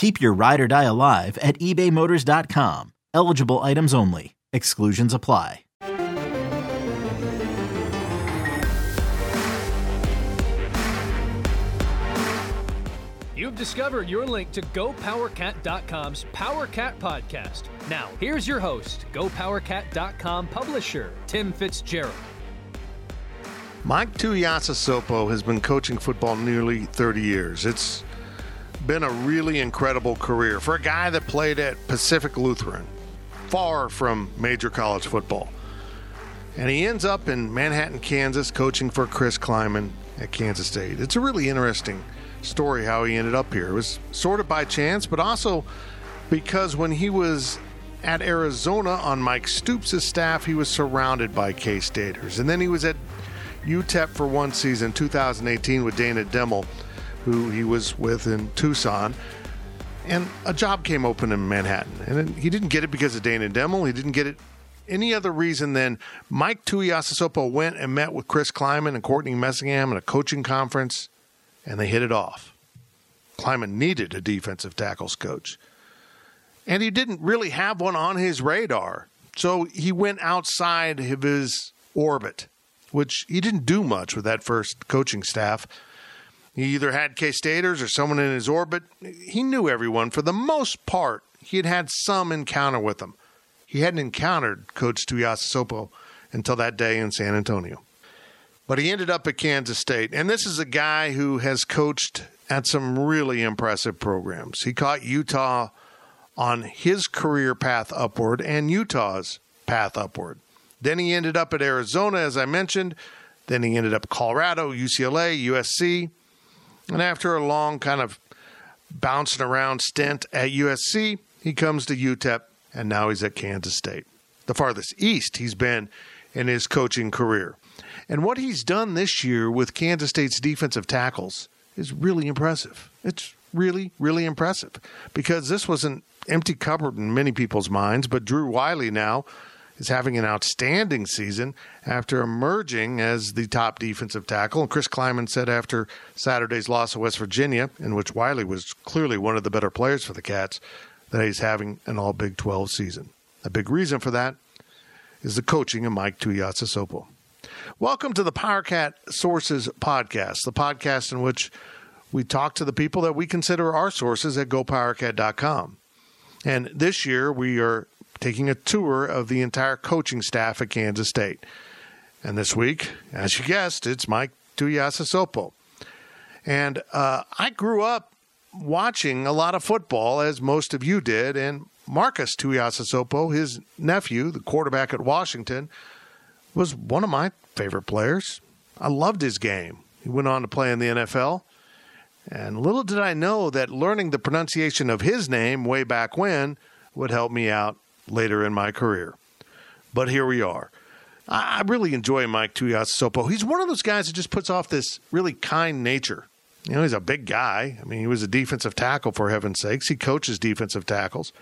Keep your ride or die alive at ebaymotors.com. Eligible items only. Exclusions apply. You've discovered your link to GoPowerCat.com's PowerCat podcast. Now, here's your host, GoPowerCat.com publisher, Tim Fitzgerald. Mike Tuiasosopo has been coaching football nearly 30 years. It's been a really incredible career for a guy that played at Pacific Lutheran, far from major college football. And he ends up in Manhattan, Kansas, coaching for Chris Klieman at Kansas State. It's a really interesting story how he ended up here. It was sort of by chance, but also because when he was at Arizona on Mike Stoops' staff, he was surrounded by K Staters. And then he was at UTEP for one season, 2018, with Dana Dimel, who he was with in Tucson. And a job came open in Manhattan. And he didn't get it because of Dana Dimel. He didn't get it any other reason than Mike Tuiasosopo went and met with Chris Klieman and Courtney Messingham at a coaching conference and they hit it off. Klieman needed a defensive tackles coach. And he didn't really have one on his radar. So he went outside of his orbit, which he didn't do much with that first coaching staff. He either had K Staters or someone in his orbit. He knew everyone for the most part. He had had some encounter with them. He hadn't encountered Coach Tuiasosopo until that day in San Antonio. But he ended up at Kansas State. And this is a guy who has coached at some really impressive programs. He caught Utah on his career path upward and Utah's path upward. Then he ended up at Arizona, as I mentioned. Then he ended up Colorado, UCLA, USC. And after a long kind of bouncing around stint at USC, he comes to UTEP, and now he's at Kansas State, the farthest east he's been in his coaching career. And what he's done this year with Kansas State's defensive tackles is really impressive. It's really, really impressive because this was an empty cupboard in many people's minds, but Drew Wiley now is having an outstanding season after emerging as the top defensive tackle. And Chris Klieman said after Saturday's loss of West Virginia, in which Wiley was clearly one of the better players for the Cats, that he's having an all Big 12 season. A big reason for that is the coaching of Mike Tuiasosopo. Welcome to the PowerCat Sources podcast, the podcast in which we talk to the people that we consider our sources at gopowercat.com. And this year we are taking a tour of the entire coaching staff at Kansas State. And this week, as you guessed, it's Mike Tuiasosopo. And uh, I grew up watching a lot of football, as most of you did, and Marcus Tuiasosopo, his nephew, the quarterback at Washington, was one of my favorite players. I loved his game. He went on to play in the NFL. And little did I know that learning the pronunciation of his name way back when would help me out later in my career. But here we are. I really enjoy Mike Tuiasosopo. He's one of those guys that just puts off this really kind nature. You know, he's a big guy. I mean, he was a defensive tackle, for heaven's sakes. He coaches defensive tackles.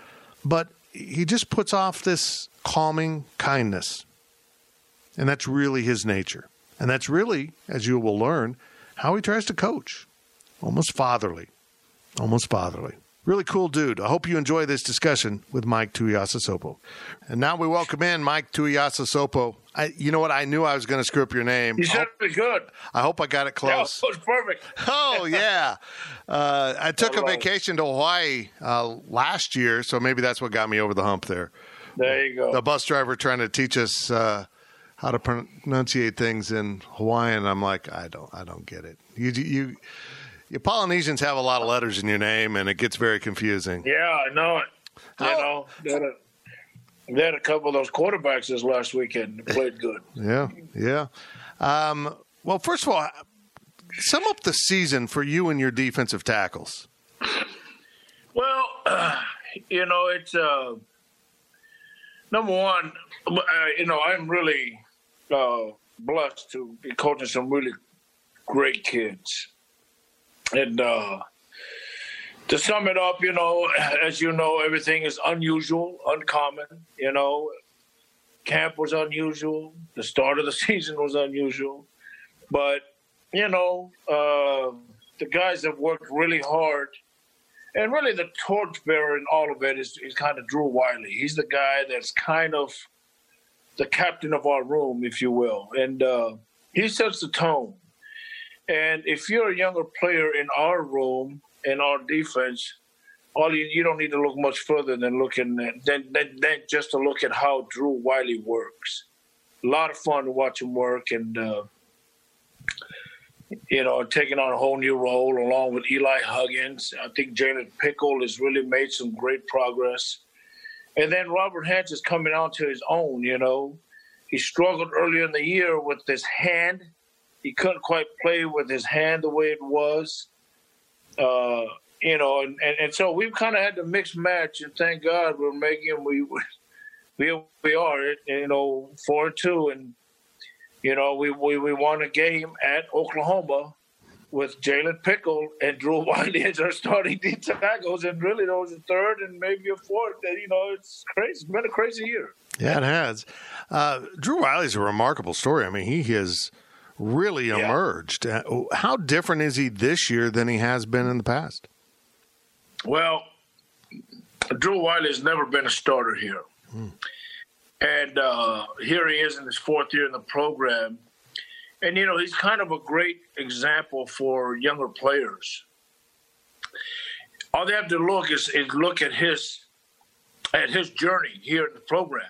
But he just puts off this calming kindness. And that's really his nature. And that's really, as you will learn, how he tries to coach. Almost fatherly. Almost fatherly. Really cool dude. I hope you enjoy this discussion with Mike Tuiasosopo. And now we welcome in Mike Tuiasosopo. I, you know what? I knew I was going to screw up your name. You said it good. I hope I got it close. That was perfect. oh yeah, uh, I took a vacation to Hawaii uh, last year, so maybe that's what got me over the hump there. There you go. The bus driver trying to teach us uh, how to pronunciate things in Hawaiian. I'm like, I don't, I don't get it. You, you, you Polynesians have a lot of letters in your name, and it gets very confusing. Yeah, I know it. You know, they had, a, they had a couple of those quarterbacks this last weekend played good. Yeah, yeah. Um, well, first of all, sum up the season for you and your defensive tackles. Well, uh, you know, it's uh, number one. Uh, you know, I'm really uh, blessed to be coaching some really great kids, and uh, to sum it up, you know, as you know, everything is unusual, uncommon. You know, camp was unusual. The start of the season was unusual, but you know, uh, the guys have worked really hard. And really, the torchbearer in all of it is, is kind of Drew Wiley. He's the guy that's kind of the captain of our room, if you will. And uh, he sets the tone. And if you're a younger player in our room, in our defense, all you, you don't need to look much further than looking than, than, than just to look at how Drew Wiley works. A lot of fun to watch him work, and uh, you know, taking on a whole new role along with Eli Huggins. I think Jalen Pickle has really made some great progress. And then Robert Hentz is coming onto his own, you know. He struggled earlier in the year with his hand. He couldn't quite play with his hand the way it was. Uh, you know, and, and, and so we've kind of had to mix match, and thank God we're making we we we are you know four and two, and you know, we, we, we won a game at Oklahoma with Jalen Pickle and Drew Wiley as our starting D tackles, and really there was a third and maybe a fourth. And, you know, it's crazy. It's been a crazy year. Yeah, it has. Uh, Drew Wiley's a remarkable story. I mean, he has really yeah. emerged. Uh, how different is he this year than he has been in the past? Well, Drew Wiley has never been a starter here. Hmm. And uh, here he is in his fourth year in the program. And, you know, he's kind of a great example for younger players. All they have to look is, is look at his at his journey here in the program.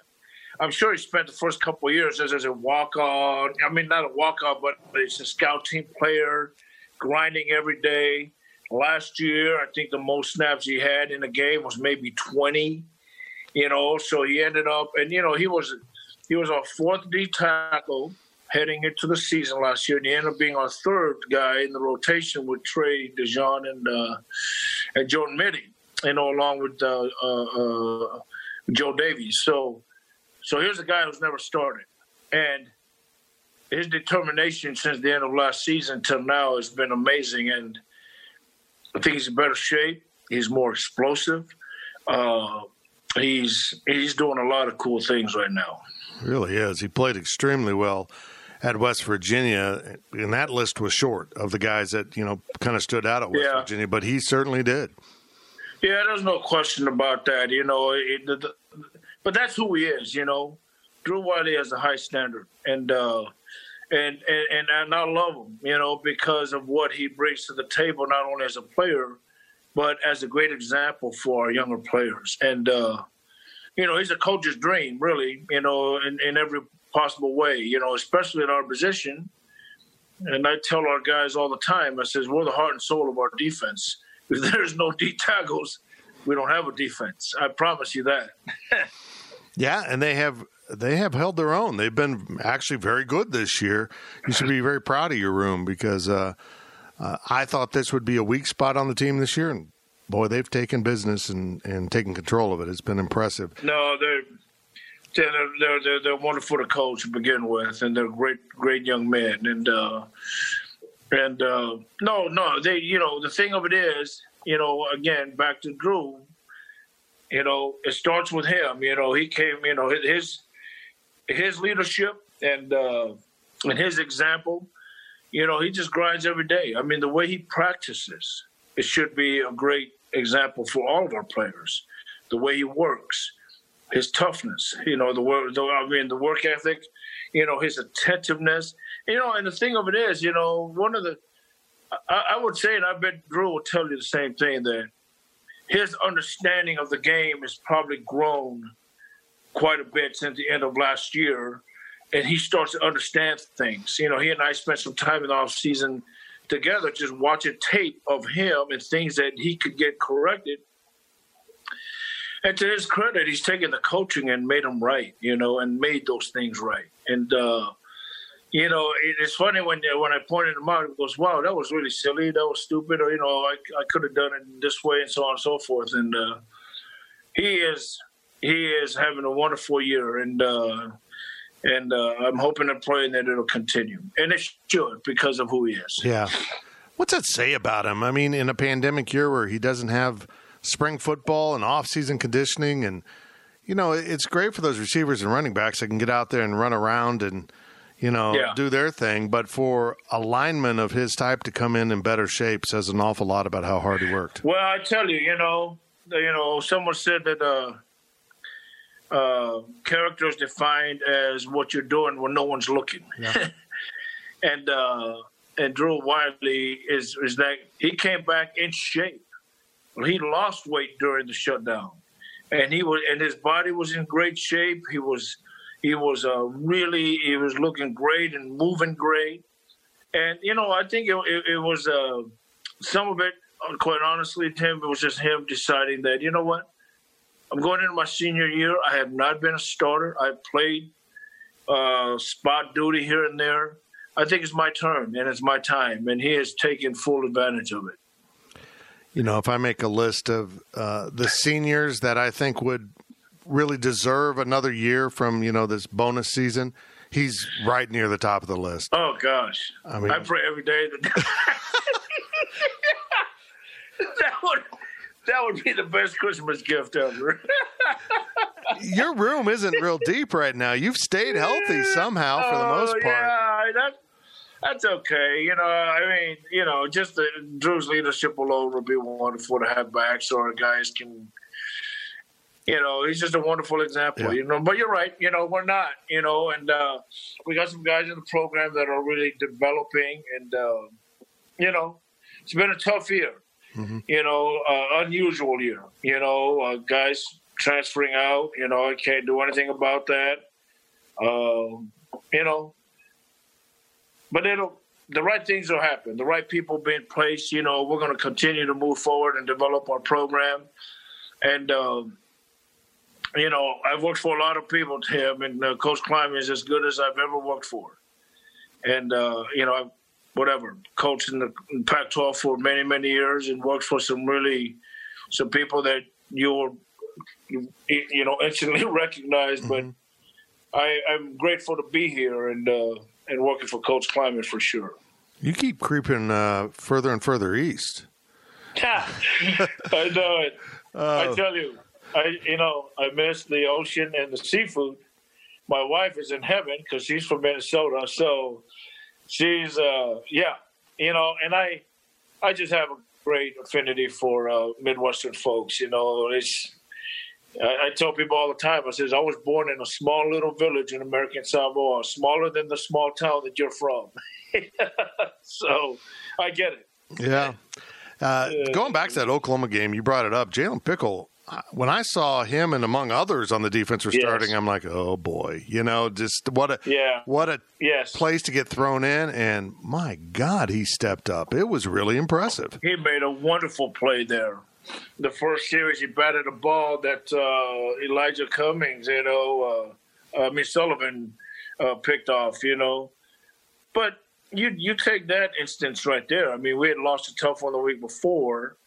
I'm sure he spent the first couple years as, as a walk on. I mean, not a walk on, but he's a scout team player, grinding every day. Last year, I think the most snaps he had in a game was maybe 20 you know. So he ended up, and you know, he was he was our fourth D tackle heading into the season last year, and he ended up being our third guy in the rotation with Trey Dishon and uh, and Jordan Mittie, you know, along with uh, uh, uh, Joe Davies. So, so here's a guy who's never started, and his determination since the end of last season till now has been amazing, and I think he's in better shape. He's more explosive. Uh, he's he's doing a lot of cool things right now. Really is. He played extremely well at West Virginia, and that list was short of the guys that you know kind of stood out at West yeah. Virginia, but he certainly did. Yeah, there's no question about that. You know, it, the, the, but that's who he is. You know, Drew Wiley has a high standard, and uh, and and and I love him. You know, because of what he brings to the table, not only as a player but as a great example for our younger players. And, uh, you know, he's a coach's dream, really, you know, in, in every possible way, you know, especially at our position. And I tell our guys all the time, I says, we're the heart and soul of our defense. If there's no D tackles, we don't have a defense. I promise you that. yeah, and they have they have held their own. They've been actually very good this year. You should be very proud of your room because uh, uh, I thought this would be a weak spot on the team this year, and boy, they've taken business and, and taken control of it. It's been impressive. No, they're they're, they're, they're, they're wonderful to coach to begin with, and they're great, great young men. And uh, and uh, no, no, they, you know, the thing of it is, you know, again, back to Drew, you know, it starts with him. You know, he came, you know, his his leadership and uh, and his example you know, he just grinds every day. I mean, the way he practices, it should be a great example for all of our players. The way he works, his toughness, you know, the work, the, I mean, the work ethic, you know, his attentiveness, you know, and the thing of it is, you know, one of the, I, I would say, and I bet Drew will tell you the same thing, that his understanding of the game has probably grown quite a bit since the end of last year and he starts to understand things. You know, he and I spent some time in the off season together, just watching tape of him and things that he could get corrected. And to his credit, he's taken the coaching and made them right, you know, and made those things right. And uh, you know, it's funny when when I pointed him out, he goes, "Wow, that was really silly. That was stupid," or you know, I I could have done it this way, and so on and so forth. And uh, he is he is having a wonderful year, and uh, and uh, I'm hoping and praying that it'll continue, and it should because of who he is. Yeah, what's that say about him? I mean, in a pandemic year where he doesn't have spring football and off-season conditioning, and you know, it's great for those receivers and running backs that can get out there and run around and you know, yeah. do their thing. But for a lineman of his type to come in in better shape says an awful lot about how hard he worked. Well, I tell you, you know, you know, someone said that uh, uh, character is defined as what you're doing when no one's looking. Yeah. and uh, and Drew Wiley is is that he came back in shape. Well he lost weight during the shutdown, and he was and his body was in great shape. He was he was uh, really he was looking great and moving great, and you know I think it, it, it was uh, some of it. Uh, quite honestly, Tim, it was just him deciding that you know what, I'm going into my senior year. I have not been a starter. I've played uh, spot duty here and there. I think it's my turn and it's my time, and he has taken full advantage of it. You know, if I make a list of uh, the seniors that I think would really deserve another year from you know this bonus season, he's right near the top of the list. Oh gosh, I mean, I pray every day that that would that would be the best Christmas gift ever. Your room isn't real deep right now. You've stayed healthy somehow for the oh, most oh, part. Yeah, that, that's okay. You know, I mean, you know, just the, Drew's leadership alone would be wonderful to have back, so our guys can you know, he's just a wonderful example. Yeah. You know, but you're right. You know, we're not. You know, and uh, we got some guys in the program that are really developing, and uh, you know, it's been a tough year. Mm-hmm. You know, uh, unusual year. You know, uh, guys transferring out. You know, I can't do anything about that. Um, you know, but it'll the right things will happen. The right people being placed. You know, we're going to continue to move forward and develop our program, and. Um, you know, I've worked for a lot of people, Tim, and uh, Coach Klieman is as good as I've ever worked for. And, uh, you know, I've, whatever, coached in the Pac 12 for many, many years and worked for some really, some people that you'll, you know, instantly recognize. Mm-hmm. But I, I'm grateful to be here and, uh, and working for Coach Klieman for sure. You keep creeping uh, further and further east. Yeah, I know it. I tell you I, you know, I miss the ocean and the seafood. My wife is in heaven because she's from Minnesota, so she's, uh, yeah, you know, and I, I just have a great affinity for uh, Midwestern folks. You know, it's. I, I tell people all the time. I says I was born in a small little village in American Samoa, smaller than the small town that you're from. so I get it. Yeah. Uh, going back to that Oklahoma game, you brought it up. Jalen Pickle when I saw him and among others on the defense were starting, yes. I'm like, oh boy, you know, just what a yeah. what a yes. place to get thrown in, and my God, he stepped up. It was really impressive. He made a wonderful play there. The first series, he batted a ball that uh, Elijah Cummings, you know, uh, uh, Miss Sullivan uh, picked off, you know, but you you take that instance right there. I mean, we had lost a tough one the week before,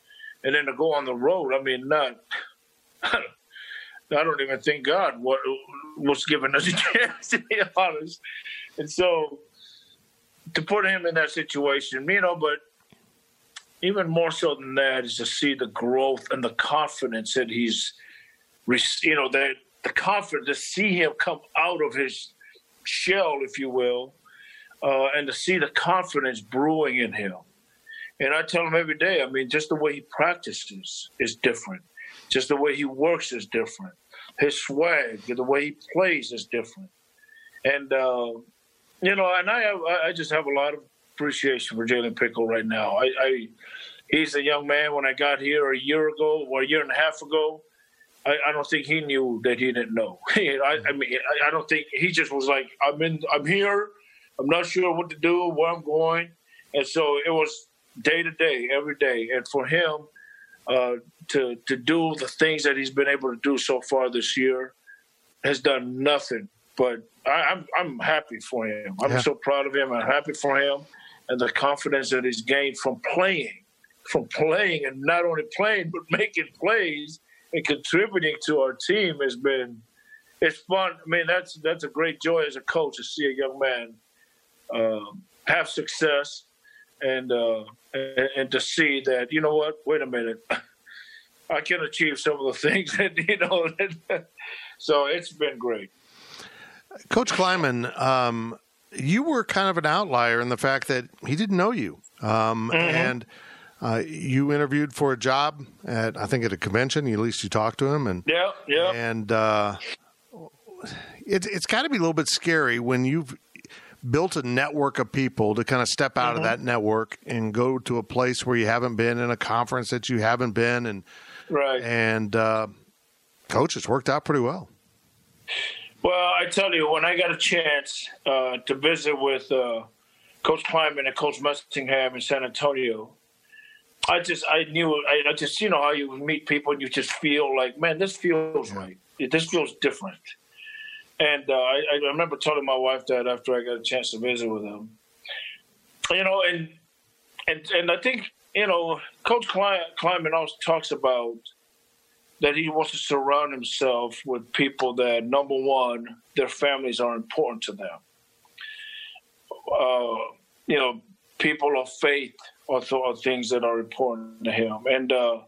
and then to go on the road. I mean, not I don't even think God what was giving us a chance to be honest. And so to put him in that situation, you know, but even more so than that is to see the growth and the confidence that he's, you know, that the confidence to see him come out of his shell, if you will, uh, and to see the confidence brewing in him. And I tell him every day, I mean, just the way he practices is different. Just the way he works is different. His swag, the way he plays is different. And, uh, you know, and I have, I just have a lot of appreciation for Jalen Pickle right now. I, I, he's a young man when I got here a year ago or a year and a half ago. I, I, don't think he knew that he didn't know. I, I, mean, I, I don't think he just was like, I'm in, I'm here. I'm not sure what to do, where I'm going, and so it was day to day, every day. And for him uh, to to do the things that he's been able to do so far this year has done nothing. But I, am I'm, I'm happy for him. I'm yeah. so proud of him. I'm happy for him and the confidence that he's gained from playing, from playing, and not only playing but making plays and contributing to our team has been. It's fun. I mean, that's that's a great joy as a coach to see a young man um, have success and, uh, and, and to see that you know what? Wait a minute, I can achieve some of the things that you know. so it's been great. Coach Klieman, um, you were kind of an outlier in the fact that he didn't know you, um, mm-hmm. and. Uh, you interviewed for a job at I think at a convention. At least you talked to him, and yeah, yeah. And uh, it, it's got to be a little bit scary when you've built a network of people to kind of step out mm-hmm. of that network and go to a place where you haven't been in a conference that you haven't been and right. and uh, coach it's worked out pretty well. Well i tell you when i got a chance uh, to visit with uh, coach Klieman and coach messingham in san antonio i just i knew I, I, just you know how you meet people and you just feel like man this feels right. This feels different and uh, I, I, remember telling my wife that after I got a chance to visit with him. You know, and and and I think you know, Coach Klieman also talks about that he wants to surround himself with people that number one, their families are important to them. Uh, you know, people of faith are, th- are, things that are important to him, and uh,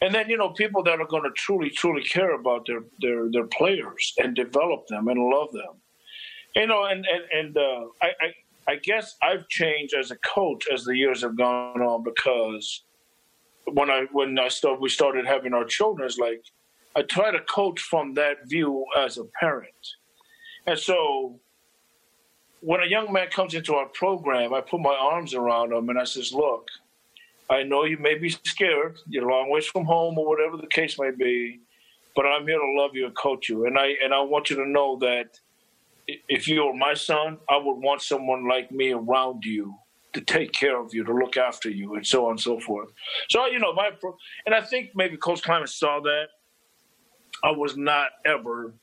and then you know people that are going to truly truly care about their their their players and develop them and love them. You know and and, and uh, I, I i guess i've changed as a coach as the years have gone on because when i when i started we started having our children it's like i try to coach from that view as a parent. And so when a young man comes into our program i put my arms around him and i says look I know you may be scared. You're a long ways from home, or whatever the case may be. But I'm here to love you and coach you, and I and I want you to know that if you were my son, I would want someone like me around you to take care of you, to look after you, and so on and so forth. So you know, my and I think maybe Coach Klieman saw that. I was not ever,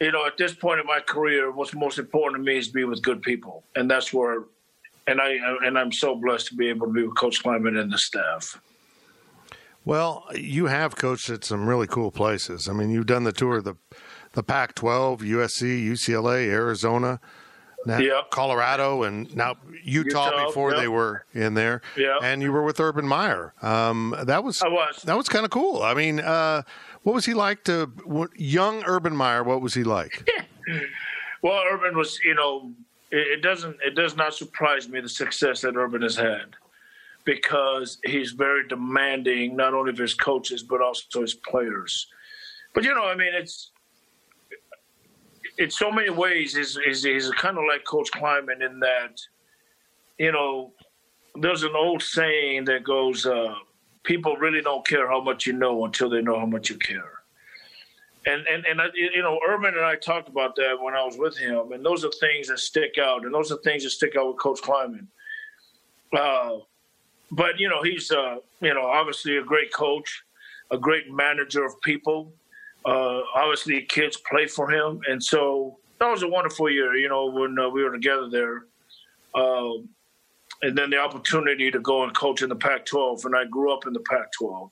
you know, at this point in my career, what's most important to me is be with good people, and that's where and I and I'm so blessed to be able to be with Coach Klieman and the staff. Well, you have coached at some really cool places. I mean, you've done the tour of the the Pac-12, USC, UCLA, Arizona, now yep. Colorado, and now Utah, Utah before yep. they were in there. Yeah, and you were with Urban Meyer. Um, that was, was. that was kind of cool. I mean, uh, what was he like to young Urban Meyer? What was he like? well, Urban was, you know, it, doesn't it does not surprise me the success that Urban has had because he's very demanding not only of his coaches but also his players. But you know, I mean, it's in so many ways he's, he's, he's kind of like Coach Klieman in that, you know, there's an old saying that goes, uh, "People really don't care how much you know until they know how much you care." And and and you know, Urban and I talked about that when I was with him, and those are things that stick out, and those are things that stick out with Coach Klieman. Uh, but you know, he's uh, you know obviously a great coach, a great manager of people. Uh, obviously, kids play for him, and so that was a wonderful year. You know, when uh, we were together there. Um, and then the opportunity to go and coach in the Pac-12, and I grew up in the Pac-12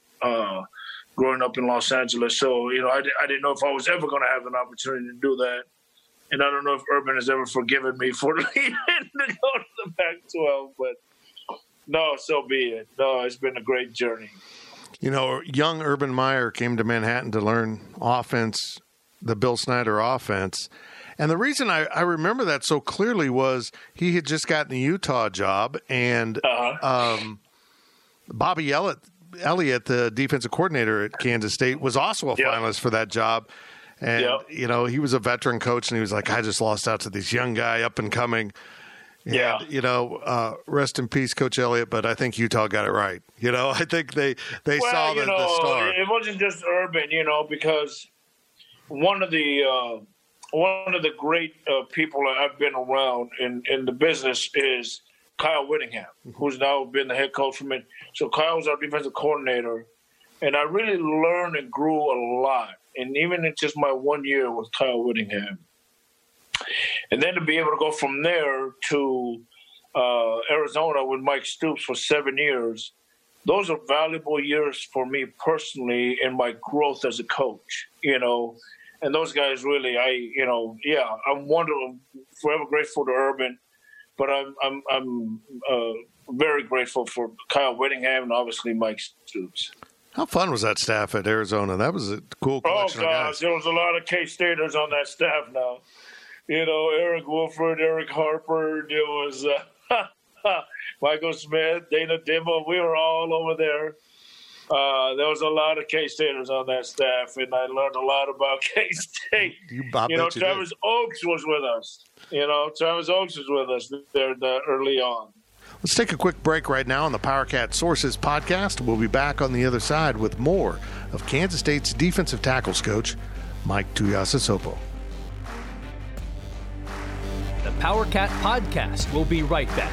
growing up in Los Angeles. So, you know, I, I didn't know if I was ever going to have an opportunity to do that. And I don't know if Urban has ever forgiven me for leaving to go to the Pac 12, but no, so be it. No, it's been a great journey. You know, young Urban Meyer came to Manhattan to learn offense, the Bill Snyder offense. And the reason I, I remember that so clearly was he had just gotten the Utah job, and uh-huh. um, Bobby Elliott Elliott, the defensive coordinator at Kansas State, was also a yep. finalist for that job. And, yep. you know, he was a veteran coach, and he was like, I just lost out to this young guy up and coming. And, Yeah. you know, uh, rest in peace, Coach Elliott. But I think Utah got it right. You know, I think they they well, saw the, you know, the star. it wasn't just urban, you know, because one of the uh, one of the great uh, people I've been around in in the business is Kyle Whittingham, who's now been the head coach for me. So Kyle was our defensive coordinator, and I really learned and grew a lot. And even in just my one year with Kyle Whittingham, and then to be able to go from there to uh, Arizona with Mike Stoops for seven years, those are valuable years for me personally in my growth as a coach. You know, and those guys really, I, you know, yeah, I'm wonderful, forever grateful to Urban, but I'm, I'm, I'm uh, very grateful for Kyle Whittingham and obviously Mike Stoops. How fun was that staff at Arizona? That was a cool Oh collection of gosh, there was a lot of K Staters on that staff now. You know, Eric Wolford, Eric Harper, there was uh, Michael Smith, Dana Dimel. We were all over there. Uh, there was a lot of K Staters on that staff, and I learned a lot about K State. You, I You know, bet you did. Travis Ochs was with us. You know, Travis Ochs was with us there uh, early on. Let's take a quick break right now on the PowerCat Sources podcast. We'll be back on the other side with more of Kansas State's defensive tackles coach, Mike Tuiasosopo. The Power Cat Podcast will be right back.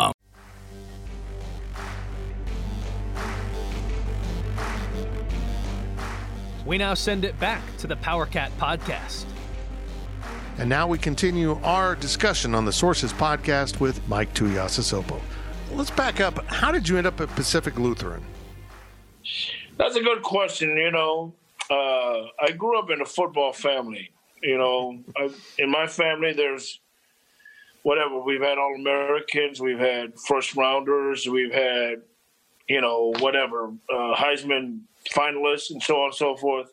We now send it back to the Power Cat Podcast. And now we continue our discussion on the Sources podcast with Mike Tuiasosopo. Let's back up. How did you end up at Pacific Lutheran? That's a good question. You know, uh, I grew up in a football family. You know, I, in my family, there's whatever. We've had All Americans, we've had first rounders, we've had, you know, whatever, uh, Heisman finalists, and so on and so forth.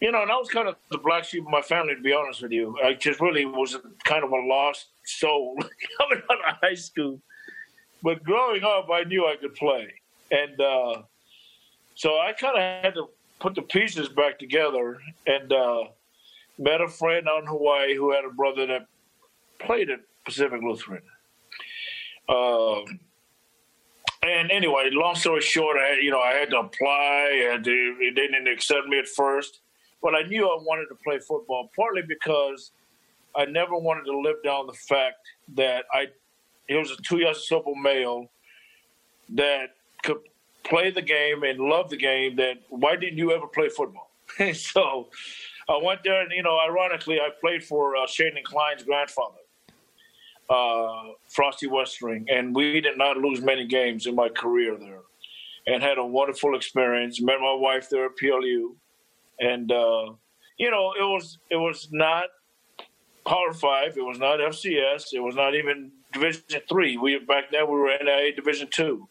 You know, and I was kind of the black sheep of my family, to be honest with you. I just really was kind of a lost soul coming out of high school. But growing up, I knew I could play. And, uh, so I kind of had to put the pieces back together and uh, met a friend out in Hawaii who had a brother that played at Pacific Lutheran. Um, and anyway, long story short, I you know I had to apply. Had they didn't accept me at first, but I knew I wanted to play football. Partly because I never wanted to live down the fact that I he was a two years simple male that could play the game and love the game that why didn't you ever play football so i went there and you know ironically i played for uh, shane and klein's grandfather uh, frosty westering and we did not lose many games in my career there and had a wonderful experience met my wife there at plu and uh, you know it was it was not power five it was not fcs it was not even division three we back then we were NAIA division two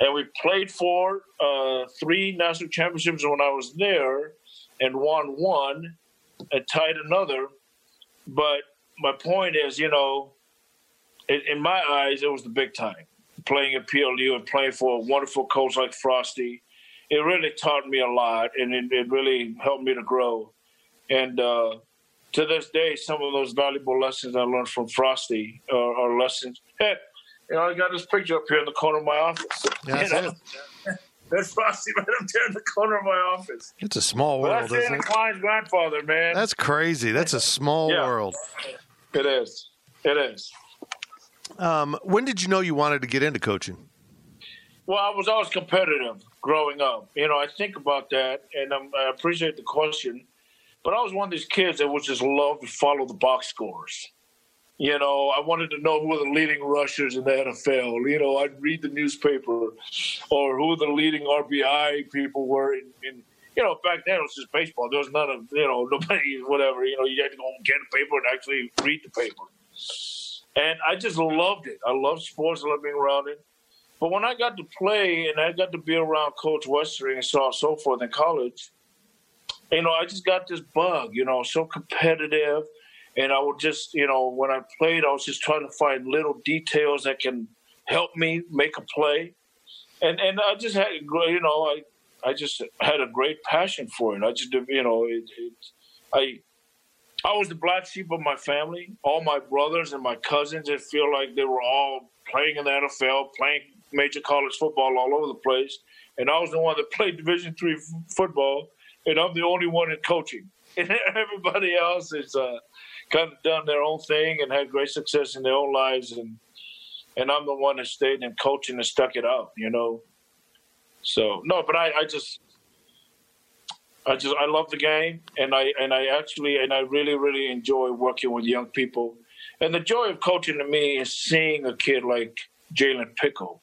and we played for uh, three national championships when I was there, and won one, and tied another. But my point is, you know, in, in my eyes, it was the big time. Playing at PLU and playing for a wonderful coach like Frosty, it really taught me a lot, and it, it really helped me to grow. And uh, to this day, some of those valuable lessons I learned from Frosty are, are lessons. Heck, you know, I got this picture up here in the corner of my office. That's You know? it. That's Frosty right up there in the corner of my office. It's a small Well, world, that's isn't Andy it? Klein's grandfather, man. That's crazy. That's a small Yeah. world. it is. It is. Um, when did you know you wanted to get into coaching? Well, I was always competitive growing up. You know, I think about that, and um, I appreciate the question. But I was one of these kids that would just love to follow the box scores. You know, I wanted to know who were the leading rushers in the NFL. You know, I'd read the newspaper, or who the leading RBI people were. In, in you know, back then it was just baseball. There was none of you know nobody whatever. You know, you had to go and get a paper and actually read the paper. And I just loved it. I loved sports. I loved being around it. But when I got to play and I got to be around Coach Westering and so on and so forth in college, you know, I just got this bug, you know, so competitive. And I would just, you know, when I played, I was just trying to find little details that can help me make a play. And and I just had, you know, I I just had a great passion for it. I just, you know, it, it, I I was the black sheep of my family. All my brothers and my cousins, I feel like they were all playing in the NFL, playing major college football all over the place. And I was the one that played Division three f- football, and I'm the only one in coaching. And everybody else has uh, kind of done their own thing and had great success in their own lives. And and I'm the one that stayed in coaching and stuck it out, you know. So no, but I, I just I just I love the game, and I and I actually and I really really enjoy working with young people. And the joy of coaching to me is seeing a kid like Jalen Pickle,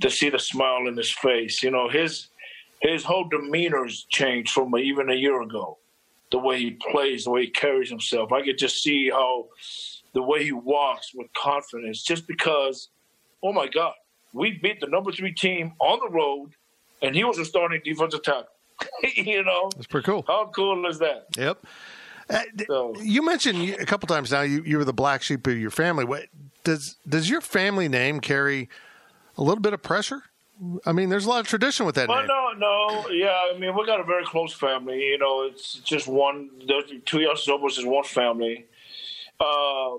to see the smile in his face. You know his his whole demeanor's changed from even a year ago. The way he plays, the way he carries himself, I could just see how the way he walks with confidence. Just because, oh my God, we beat the number three team on the road, and he was a starting defensive tackle. you know, That's pretty cool. how cool is that? Yep. Uh, So- you mentioned a couple times now you, you were the black sheep of your family. What does does your family name carry a little bit of pressure? I mean, there's a lot of tradition with that Well, name. no, no, yeah. I mean, we got a very close family. You know, it's just one. Tuiasosopos is one family. Uh,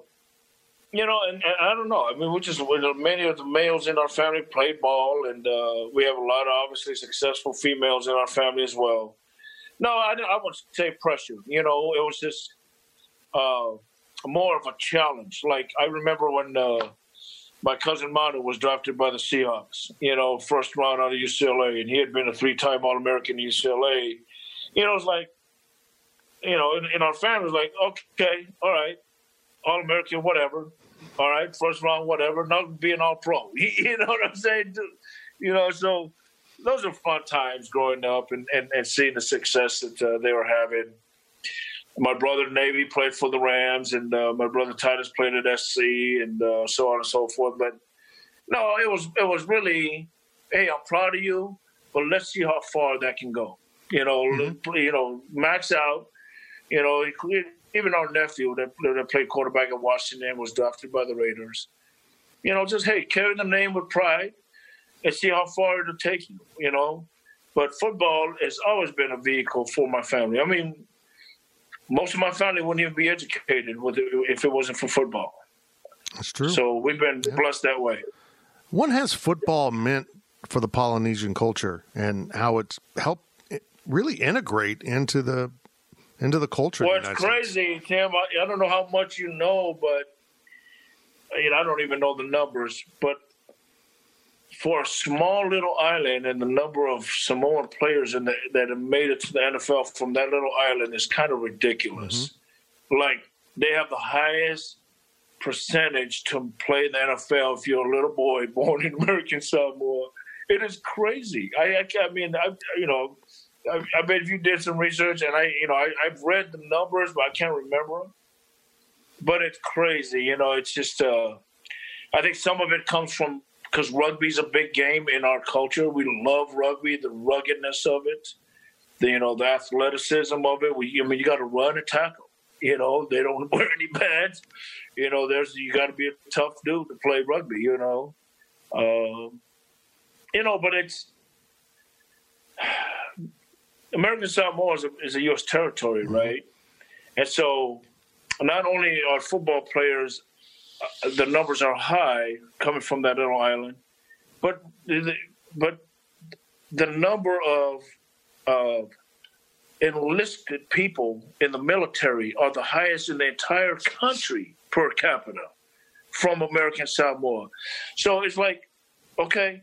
you know, and, and I don't know. I mean, we just many of the males in our family played ball, and uh, we have a lot of obviously successful females in our family as well. No, I, I wouldn't say pressure. You know, it was just uh, more of a challenge. Like I remember when uh, my cousin Manu was drafted by the Seahawks. You know, first round out of UCLA, and he had been a three-time All-American at UCLA. You know, it's like, you know, in, in our family, like, okay, all right, All-American, whatever. All right, first round, whatever. Not being all pro. You know what I'm saying? You know, so those are fun times growing up and, and, and seeing the success that uh, they were having. My brother Navy played for the Rams, and uh, my brother Titus played at SC, and uh, so on and so forth. But no, it was it was really, hey, I'm proud of you, but let's see how far that can go. You know, you know, max out. You know, even our nephew that, that played quarterback at Washington was drafted by the Raiders. You know, just hey, carry the name with pride and see how far it'll take you. You know, but football has always been a vehicle for my family. I mean, most of my family wouldn't even be educated with it if it wasn't for football. That's true. So we've been blessed that way. what has football meant for the Polynesian culture and how it's helped really integrate into the into the culture? Well, the it's States? crazy, Tim. I, I don't know how much you know, but you know, I don't even know the numbers. But for a small little island and the number of Samoan players in the, that have made it to the NFL from that little island is kind of ridiculous. Mm-hmm. Like they have the highest percentage to play in the NFL if you're a little boy born in American Samoa. It is crazy. I, I, I mean, I, you know, I, I bet if you did some research, and I, you know, I, I've read the numbers, but I can't remember them. But it's crazy, you know. It's just, uh, I think some of it comes from because rugby's a big game in our culture. We love rugby, the ruggedness of it, the you know, the athleticism of it. We, I mean, you got to run and tackle. You know, they don't wear any pads. You know, there's you got to be a tough dude to play rugby. You know, um, you know, but it's American Samoa is a, is a U.S. territory, right? And so, not only are football players, uh, the numbers are high coming from that little island, but the- but the number of uh, enlisted people in the military are the highest in the entire country per capita from American Samoa. So it's like, okay,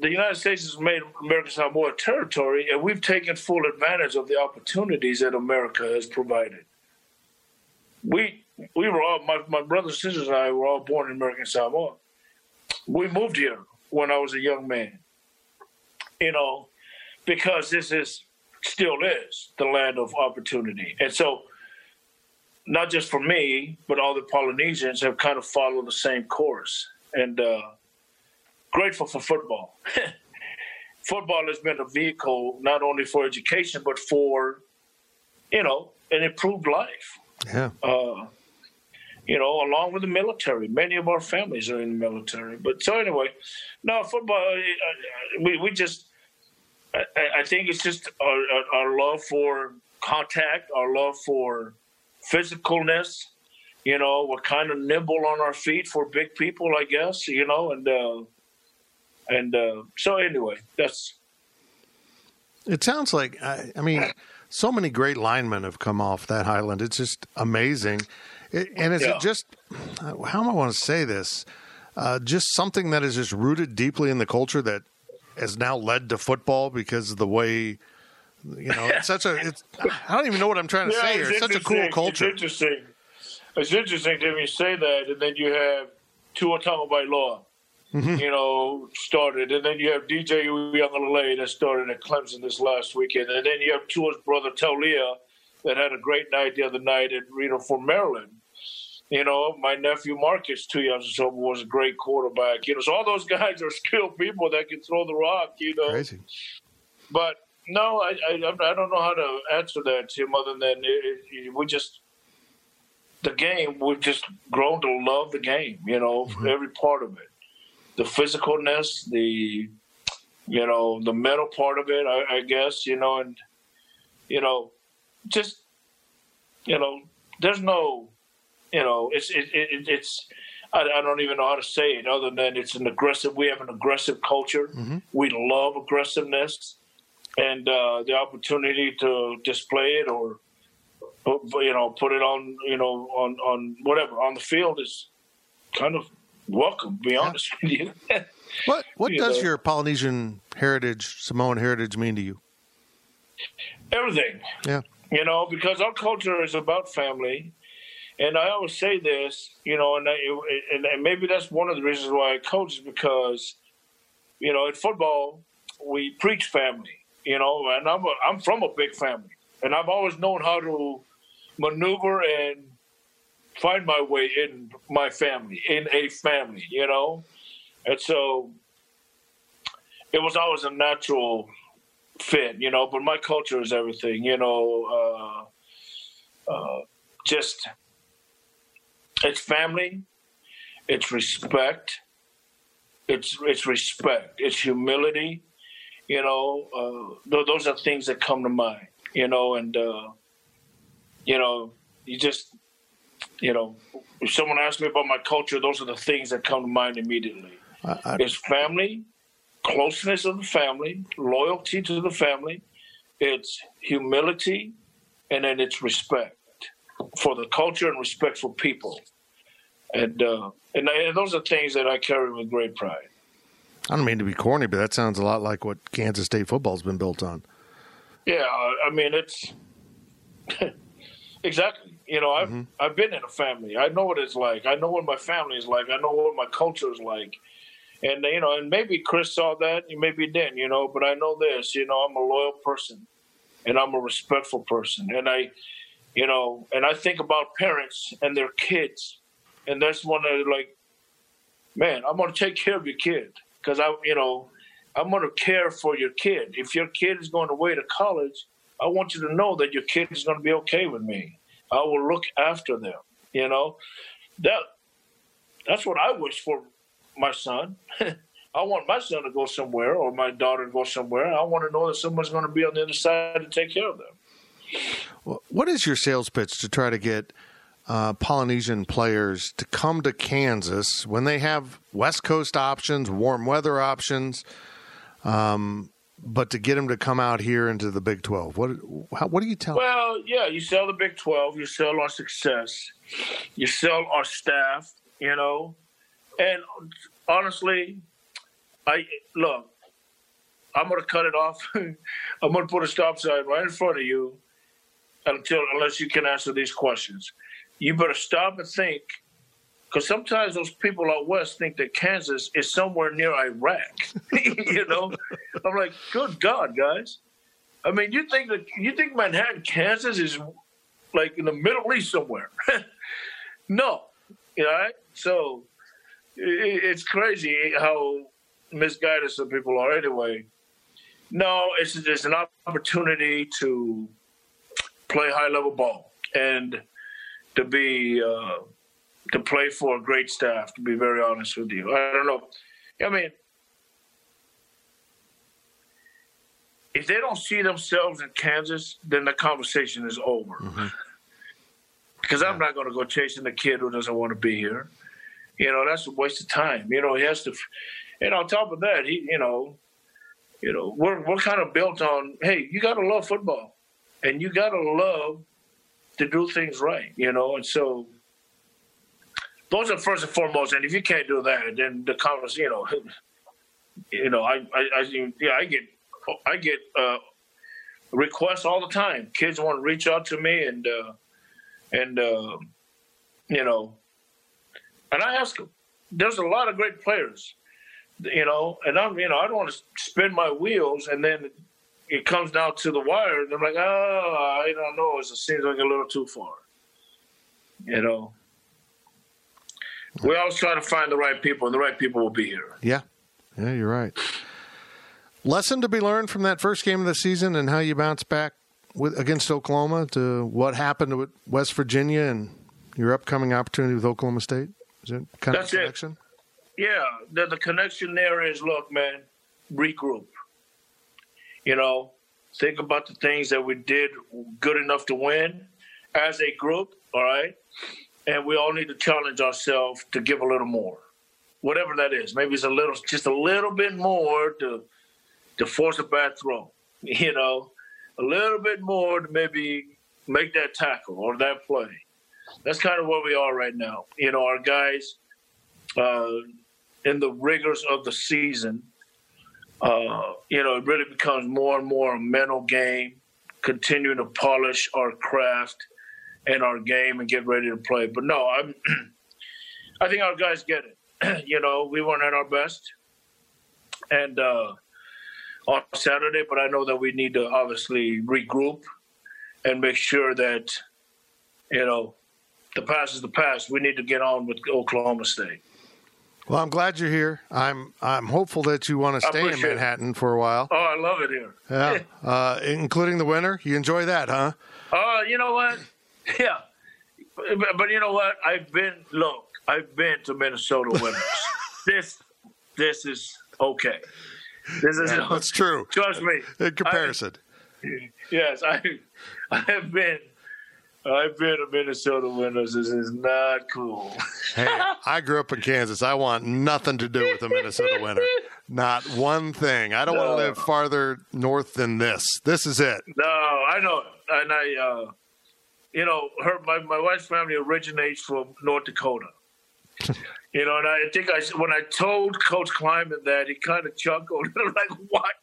the United States has made American Samoa territory, and we've taken full advantage of the opportunities that America has provided. We we were all my, my brothers sisters and I were all born in American Samoa. We moved here when I was a young man. You know, because this is still is the land of opportunity. And so not just for me, but all the Polynesians have kind of followed the same course. And uh, grateful for football. football has been a vehicle not only for education, but for, you know, an improved life. Yeah. Uh, you know, along with the military. Many of our families are in the military. But so anyway, no, football, uh, uh, we, we just, I, I think it's just our, our love for contact, our love for physicalness. You know, we're kind of nimble on our feet for big people, I guess. You know, and uh, and uh, so anyway, that's. It sounds like I, I mean, so many great linemen have come off that Highland. It's just amazing. It, and is yeah. it just how am I want to say this? Uh, just something that is just rooted deeply in the culture that has now led to football because of the way you know, it's such a. It's, I don't even know what I'm trying to yeah, say here. It's such a cool culture. It's interesting. It's interesting to me say that, and then you have Tua Tagovailoa, mm-hmm. you know, started, and then you have DJ Uiagalelei that started at Clemson this last weekend, and then you have Tua's brother Taulia, that had a great night the other night at know for Maryland. You know, my nephew Marques, two years or so, was a great quarterback. You know, so all those guys are skilled people that can throw the rock. You know, crazy. But no, I, I, I don't know how to answer that, Tim. Other than it, it, we just the game. We've just grown to love the game. You know, mm-hmm. every part of it, the physicalness, the you know, the mental part of it. I, I guess you know, and you know, just you know, there's no, you know, it's it, it it's. I, I, don't even know how to say it other than it's an aggressive. We have an aggressive culture. Mm-hmm. We love aggressiveness and uh, the opportunity to display it or you know put it on you know on on whatever on the field is kind of welcome. To be honest with you. what what you does know. your Polynesian heritage, Samoan heritage, mean to you? Everything. Yeah. You know, because our culture is about family. And I always say this, you know, and, I, and maybe that's one of the reasons why I coach is because, you know, in football, we preach family you know, and I'm a, I'm from a big family, and I've always known how to maneuver and find my way in my family, in a family, you know, and so it was always a natural fit, you know. But my culture is everything, you know. Uh, uh, just it's family, it's respect, it's it's respect, it's humility you know, uh, th- those are things that come to mind, you know, and, uh, you know, you just, you know, if someone asks me about my culture, those are the things that come to mind immediately. I, I, it's family, closeness of the family, loyalty to the family, it's humility, and then it's respect for the culture and respect for people. And, uh, and, and those are things that I carry with great pride. I don't mean to be corny, but that sounds a lot like what Kansas State football's been built on. Yeah, I mean it's exactly. You know, I've mm-hmm. I've been in a family. I know what it's like. I know what my family is like. I know what my culture is like. And you know, and maybe Chris saw that, maybe didn't. You know, but I know this. You know, I'm a loyal person, and I'm a respectful person, and I, you know, and I think about parents and their kids, and that's one of like, man, I'm going to take care of your kid because I, you know, I'm going to care for your kid. If your kid is going away to college, I want you to know that your kid is going to be okay with me. I will look after them. You know, that that's what I wish for my son. I want my son to go somewhere or my daughter to go somewhere. I want to know that someone's going to be on the other side to take care of them. What is your sales pitch to try to get uh, Polynesian players to come to Kansas when they have West Coast options, warm weather options. Um, but to get him to come out here into the Big 12, what how, what do you tell? Well, yeah, you sell the Big 12, you sell our success, you sell our staff, you know, and honestly, I look. I'm going to cut it off. I'm going to put a stop sign right in front of you until unless you can answer these questions. You better stop and think because sometimes those people out west think that Kansas is somewhere near Iraq. you know, I'm like, good God, guys. I mean, you think that you think Manhattan, Kansas is like in the Middle East somewhere? no, you know. So it, it's crazy how misguided some people are. Anyway, no, it's just an opportunity to play high level ball and to be. Uh, to play for a great staff. To be very honest with you, I don't know. I mean, if they don't see themselves in Kansas, then the conversation is over. Mm-hmm. Because yeah. I'm not going to go chasing the kid who doesn't want to be here. You know, that's a waste of time. You know, he has to. And on top of that, he, you know, you know, we're we're kind of built on. Hey, you got to love football, and you got to love to do things right. You know, and so those are first and foremost. And if you can't do that, then the conference, you know, you know, I, I, I yeah, I get, I get uh, requests all the time. Kids want to reach out to me, and uh, and uh, you know, and I ask them. There's a lot of great players, you know, and I'm, you know, I don't want to spin my wheels, and then it comes down to the wire, and I'm like, oh, I don't know, it seems like a little too far, you know. We always try to find the right people, and the right people will be here. Yeah, yeah, you're right. Lesson to be learned from that first game of the season, and how you bounce back with against Oklahoma to what happened with West Virginia and your upcoming opportunity with Oklahoma State. Is it kind That's of connection? It. Yeah, the, the connection there is look, man, regroup. You know, think about the things that we did good enough to win as a group. All right, and we all need to challenge ourselves to give a little more, whatever that is. Maybe it's a little, just a little bit more to to force a bad throw, you know, a little bit more to maybe make that tackle or that play. That's kind of where we are right now. You know, our guys uh, in the rigors of the season. Uh, you know, it really becomes more and more a mental game, continuing to polish our craft in our game and get ready to play. But no, I'm. I think our guys get it. you know, we weren't at our best, and uh, on Saturday, but I know that we need to obviously regroup and make sure that you know the past is the past. We need to get on with Oklahoma State. Well, I'm glad you're here. I'm I'm hopeful that you want to stay in Manhattan it. for a while. Oh, I love it here. Yeah, uh, including the winter. You enjoy that, huh? Oh, uh, you know what? Yeah, but, but you know what? I've been look. I've been to Minnesota winters. this this is okay. This is yeah, that's true. Trust me. In comparison. I, yes, I I have been I've been to Minnesota winters. This is not cool. hey, I grew up in Kansas. I want nothing to do with the Minnesota winter. Not one thing. I don't no. want to live farther north than this. This is it. No, I know. And I, uh, you know, her my, my wife's family originates from North Dakota. you know, and I think I when I told Coach Klieman that, he kind of chuckled. I'm like, "What?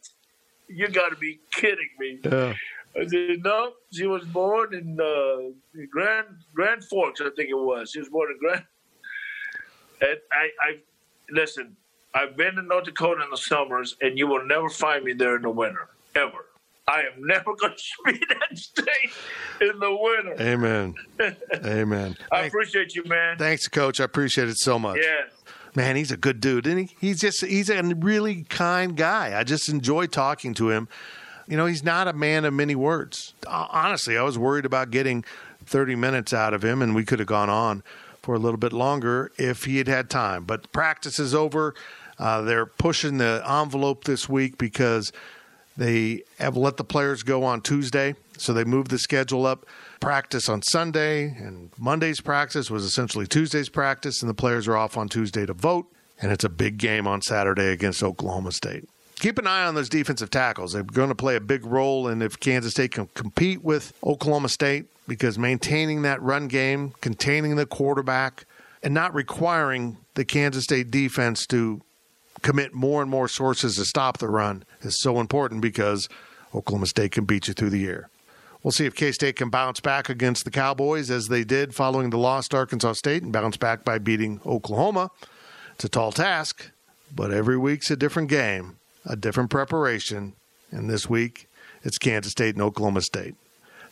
You got to be kidding me!" Yeah. I said, "No, she was born in uh, Grand Grand Forks, I think it was. She was born in Grand." And I, I listen. I've been in North Dakota in the summers, and you will never find me there in the winter ever. I am never going to be that state in the winter. Amen. Amen. I appreciate you, man. Thanks, Coach. I appreciate it so much. Yeah. Man, he's a good dude, and he? He's just he's a really kind guy. I just enjoy talking to him. You know, he's not a man of many words. Honestly, I was worried about getting 30 minutes out of him, and we could have gone on for a little bit longer if he had had time. But practice is over. Uh, they're pushing the envelope this week because they have let the players go on Tuesday, so they moved the schedule up. Practice on Sunday, and Monday's practice was essentially Tuesday's practice, and the players are off on Tuesday to vote. And it's a big game on Saturday against Oklahoma State. keep an eye on those defensive tackles. They're going to play a big role in if Kansas State can compete with Oklahoma State because maintaining that run game, containing the quarterback, and not requiring the Kansas State defense to commit more and more sources to stop the run is so important because Oklahoma State can beat you through the air. We'll see if K State can bounce back against the Cowboys as they did following the loss to Arkansas State and bounce back by beating Oklahoma. It's a tall task, but every week's a different game, a different preparation. And this week, it's Kansas State and Oklahoma State.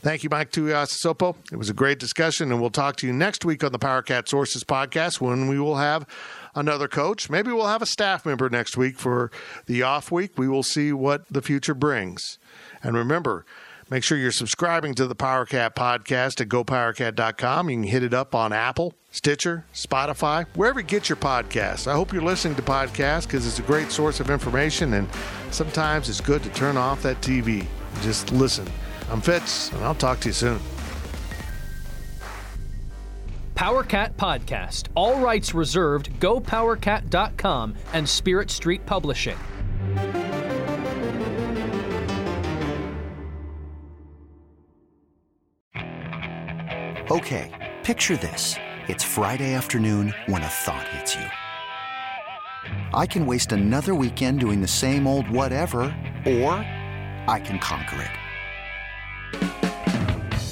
Thank you, Mike Tuiasosopo. It was a great discussion, and we'll talk to you next week on the PowerCat Sources podcast when we will have another coach. Maybe we'll have a staff member next week for the off week. We will see what the future brings. And remember, make sure you're subscribing to the PowerCat podcast at gopowercat.com. You can hit it up on Apple, Stitcher, Spotify, wherever you get your podcasts. I hope you're listening to podcasts because it's a great source of information, and sometimes it's good to turn off that TV just listen. I'm Fitz, and I'll talk to you soon. PowerCat Podcast. All rights reserved. GoPowerCat.com and Spirit Street Publishing. Okay, picture this. It's Friday afternoon when a thought hits you. I can waste another weekend doing the same old whatever, or I can conquer it.